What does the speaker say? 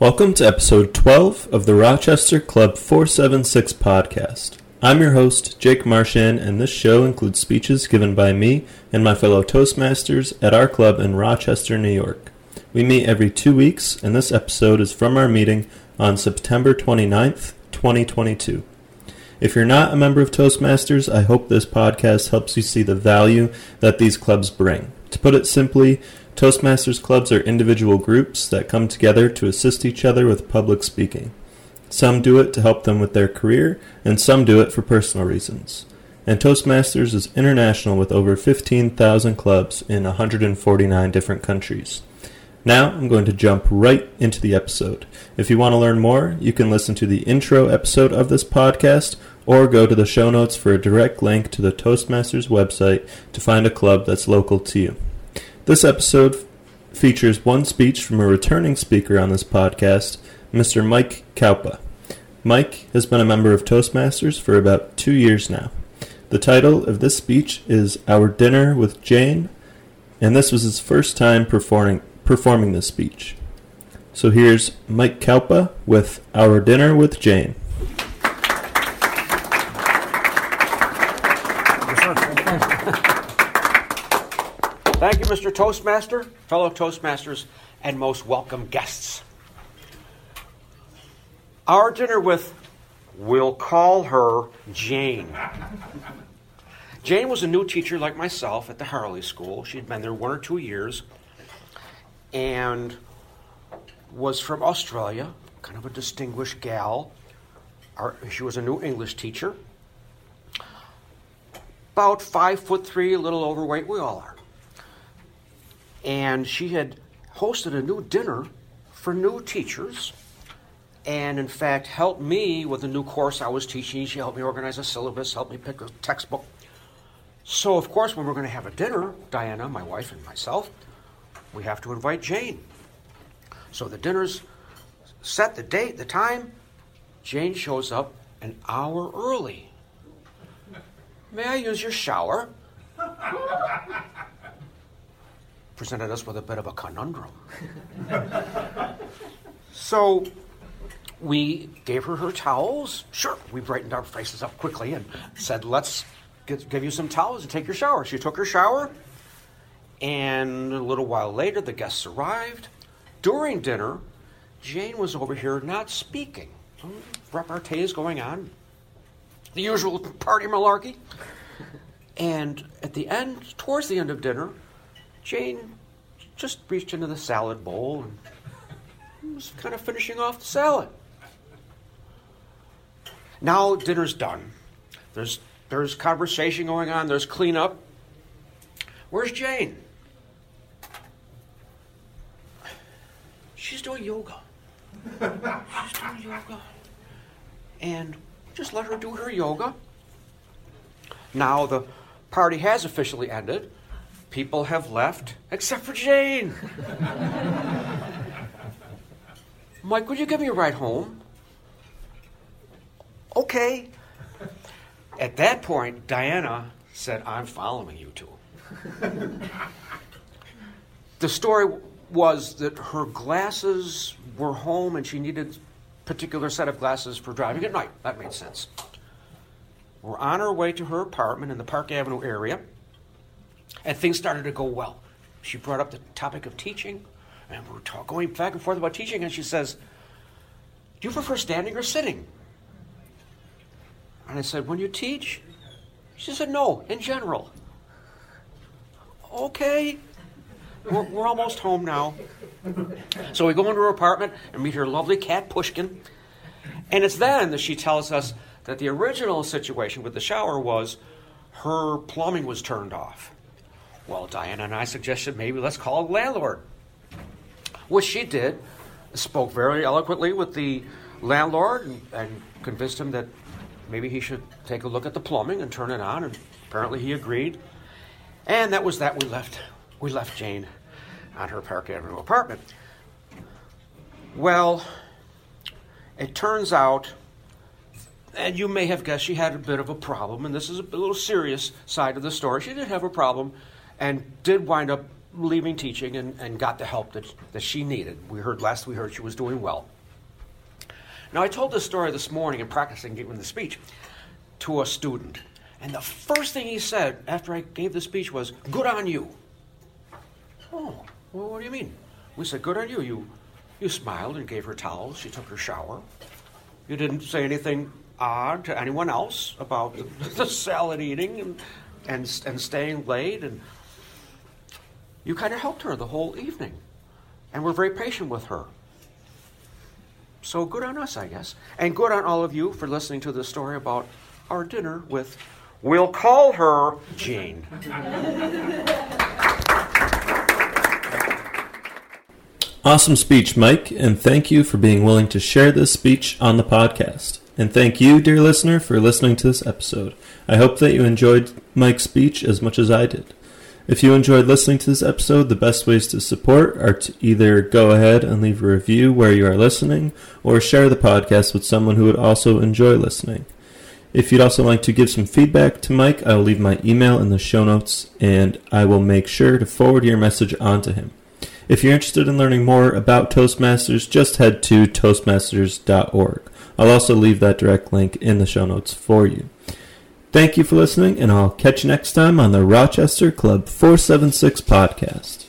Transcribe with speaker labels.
Speaker 1: Welcome to episode 12 of the Rochester Club 476 podcast. I'm your host, Jake Marchand, and this show includes speeches given by me and my fellow Toastmasters at our club in Rochester, New York. We meet every two weeks, and this episode is from our meeting on September 29th, 2022. If you're not a member of Toastmasters, I hope this podcast helps you see the value that these clubs bring. To put it simply, Toastmasters clubs are individual groups that come together to assist each other with public speaking. Some do it to help them with their career, and some do it for personal reasons. And Toastmasters is international with over 15,000 clubs in 149 different countries. Now I'm going to jump right into the episode. If you want to learn more, you can listen to the intro episode of this podcast or go to the show notes for a direct link to the Toastmasters website to find a club that's local to you. This episode features one speech from a returning speaker on this podcast, Mr. Mike Kaupa. Mike has been a member of Toastmasters for about two years now. The title of this speech is Our Dinner with Jane, and this was his first time performing, performing this speech. So here's Mike Kaupa with Our Dinner with Jane.
Speaker 2: Thank you, Mr. Toastmaster, fellow Toastmasters, and most welcome guests. Our dinner with, we'll call her Jane. Jane was a new teacher like myself at the Harley School. She'd been there one or two years and was from Australia, kind of a distinguished gal. Our, she was a new English teacher. About five foot three, a little overweight, we all are and she had hosted a new dinner for new teachers and in fact helped me with a new course I was teaching. She helped me organize a syllabus, helped me pick a textbook. So of course when we're going to have a dinner, Diana, my wife and myself, we have to invite Jane. So the dinner's set the date, the time. Jane shows up an hour early. May I use your shower? Presented us with a bit of a conundrum. so we gave her her towels. Sure, we brightened our faces up quickly and said, let's get, give you some towels and take your shower. She took her shower, and a little while later, the guests arrived. During dinner, Jane was over here not speaking. Repartee is going on, the usual party malarkey. And at the end, towards the end of dinner, Jane just reached into the salad bowl and was kind of finishing off the salad. Now dinner's done. There's there's conversation going on, there's cleanup. Where's Jane? She's doing yoga. She's doing yoga. And just let her do her yoga. Now the party has officially ended. People have left, except for Jane. Mike, would you give me a ride home? Okay. At that point, Diana said, I'm following you two. the story was that her glasses were home and she needed a particular set of glasses for driving at night. That made sense. We're on our way to her apartment in the Park Avenue area. And things started to go well. She brought up the topic of teaching, and we were talk, going back and forth about teaching, and she says, Do you prefer standing or sitting? And I said, When you teach? She said, No, in general. Okay. We're, we're almost home now. So we go into her apartment and meet her lovely cat, Pushkin. And it's then that she tells us that the original situation with the shower was her plumbing was turned off. Well, Diana and I suggested maybe let's call the landlord, which she did. Spoke very eloquently with the landlord and, and convinced him that maybe he should take a look at the plumbing and turn it on. And apparently he agreed. And that was that. We left. We left Jane on her Park Avenue apartment. Well, it turns out, and you may have guessed, she had a bit of a problem, and this is a little serious side of the story. She did have a problem and did wind up leaving teaching and, and got the help that, that she needed. We heard last we heard she was doing well. Now, I told this story this morning in practicing giving the speech to a student. And the first thing he said after I gave the speech was, Good on you. Oh, well, what do you mean? We said, Good on you. You, you smiled and gave her towels. She took her shower. You didn't say anything odd to anyone else about the, the salad eating and, and, and staying late. And you kind of helped her the whole evening. And were very patient with her. So good on us, I guess. And good on all of you for listening to the story about our dinner with, we'll call her Jane.
Speaker 1: Awesome speech, Mike, and thank you for being willing to share this speech on the podcast. And thank you, dear listener, for listening to this episode. I hope that you enjoyed Mike's speech as much as I did. If you enjoyed listening to this episode, the best ways to support are to either go ahead and leave a review where you are listening, or share the podcast with someone who would also enjoy listening. If you'd also like to give some feedback to Mike, I will leave my email in the show notes, and I will make sure to forward your message on to him. If you're interested in learning more about Toastmasters, just head to toastmasters.org. I'll also leave that direct link in the show notes for you. Thank you for listening, and I'll catch you next time on the Rochester Club 476 podcast.